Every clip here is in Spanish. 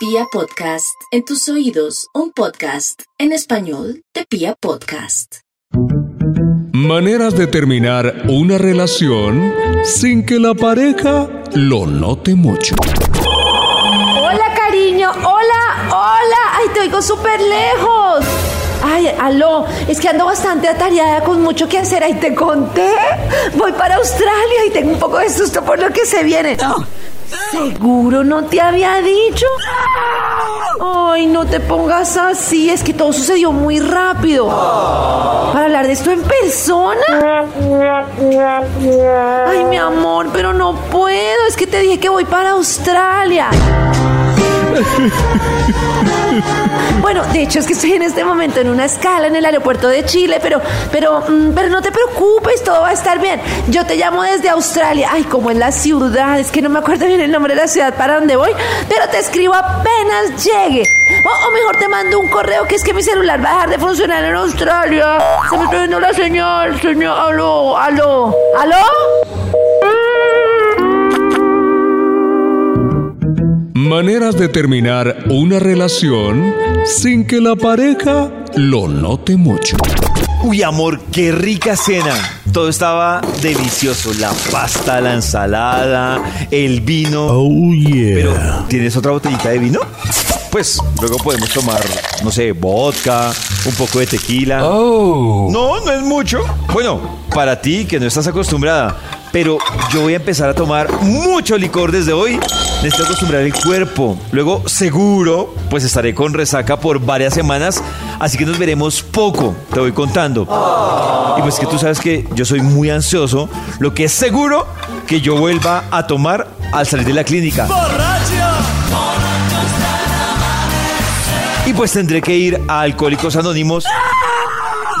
Pia Podcast, en tus oídos, un podcast en español de Pia Podcast. Maneras de terminar una relación sin que la pareja lo note mucho. Hola, cariño. Hola, hola. Ay, te oigo súper lejos. Ay, aló, es que ando bastante atareada con mucho que hacer. Ahí te conté. Voy para Australia y tengo un poco de susto por lo que se viene. ¿Seguro no te había dicho? Ay, no te pongas así, es que todo sucedió muy rápido. ¿Para hablar de esto en persona? Ay, mi amor, pero no puedo, es que te dije que voy para Australia. Bueno, de hecho es que estoy en este momento en una escala en el aeropuerto de Chile, pero, pero, mm, pero no te preocupes, todo va a estar bien. Yo te llamo desde Australia. Ay, como en la ciudad, es que no me acuerdo bien el nombre de la ciudad para dónde voy, pero te escribo apenas llegue. O, o mejor te mando un correo que es que mi celular va a dejar de funcionar en Australia. Se me está yendo la señal, señor. Aló, aló, aló. Maneras de terminar una relación sin que la pareja lo note mucho. Uy, amor, qué rica cena. Todo estaba delicioso. La pasta, la ensalada, el vino. Oh, yeah. Pero, ¿tienes otra botellita de vino? Pues luego podemos tomar, no sé, vodka, un poco de tequila. Oh. No, no es mucho. Bueno, para ti que no estás acostumbrada. Pero yo voy a empezar a tomar mucho licor desde hoy. Necesito acostumbrar el cuerpo. Luego, seguro, pues estaré con resaca por varias semanas. Así que nos veremos poco, te voy contando. Y pues que tú sabes que yo soy muy ansioso. Lo que es seguro que yo vuelva a tomar al salir de la clínica. Y pues tendré que ir a Alcohólicos Anónimos.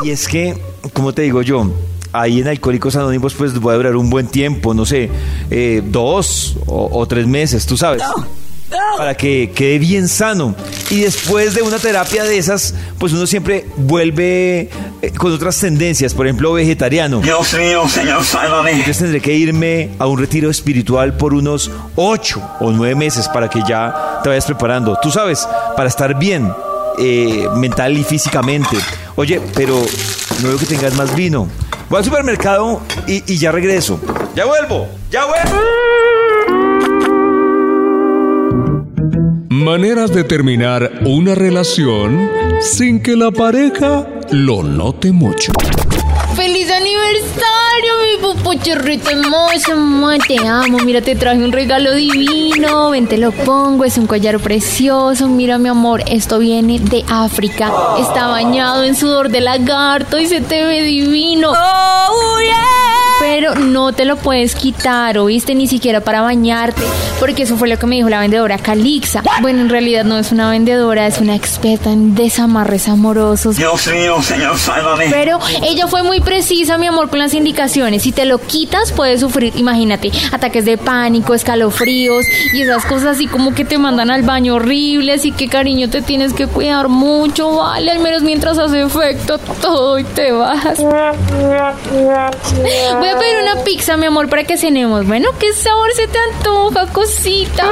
Y es que, como te digo yo, ahí en Alcohólicos Anónimos pues voy a durar un buen tiempo, no sé, eh, dos o, o tres meses, tú sabes. Para que quede bien sano. Y después de una terapia de esas, pues uno siempre vuelve eh, con otras tendencias, por ejemplo, vegetariano. Dios mío, Señor, sálvame. Entonces tendré que irme a un retiro espiritual por unos ocho o nueve meses para que ya te vayas preparando. Tú sabes, para estar bien, eh, mental y físicamente. Oye, pero no veo que tengas más vino. Voy al supermercado y, y ya regreso. Ya vuelvo, ya vuelvo. Maneras de terminar una relación sin que la pareja lo note mucho. ¡Feliz aniversario, mi pupuchurrito hermoso! Te amo. Mira, te traje un regalo divino. Ven, te lo pongo. Es un collar precioso. Mira, mi amor, esto viene de África. Está bañado en sudor de lagarto y se te ve divino. Pero no te lo puedes quitar, ¿oíste? Ni siquiera para bañarte, porque eso fue lo que me dijo la vendedora Calixa. Bueno, en realidad no es una vendedora, es una experta en desamarres amorosos. Dios mío, Señor, sálvame. Pero ella fue muy precisa, mi amor, con las indicaciones. Si te lo quitas, puedes sufrir, imagínate, ataques de pánico, escalofríos y esas cosas así como que te mandan al baño horrible. Así que, cariño, te tienes que cuidar mucho, ¿vale? Al menos mientras hace efecto todo y te vas. Voy a pedir una pizza, mi amor, para que cenemos. Bueno, ¿qué sabor se te antoja, cosita?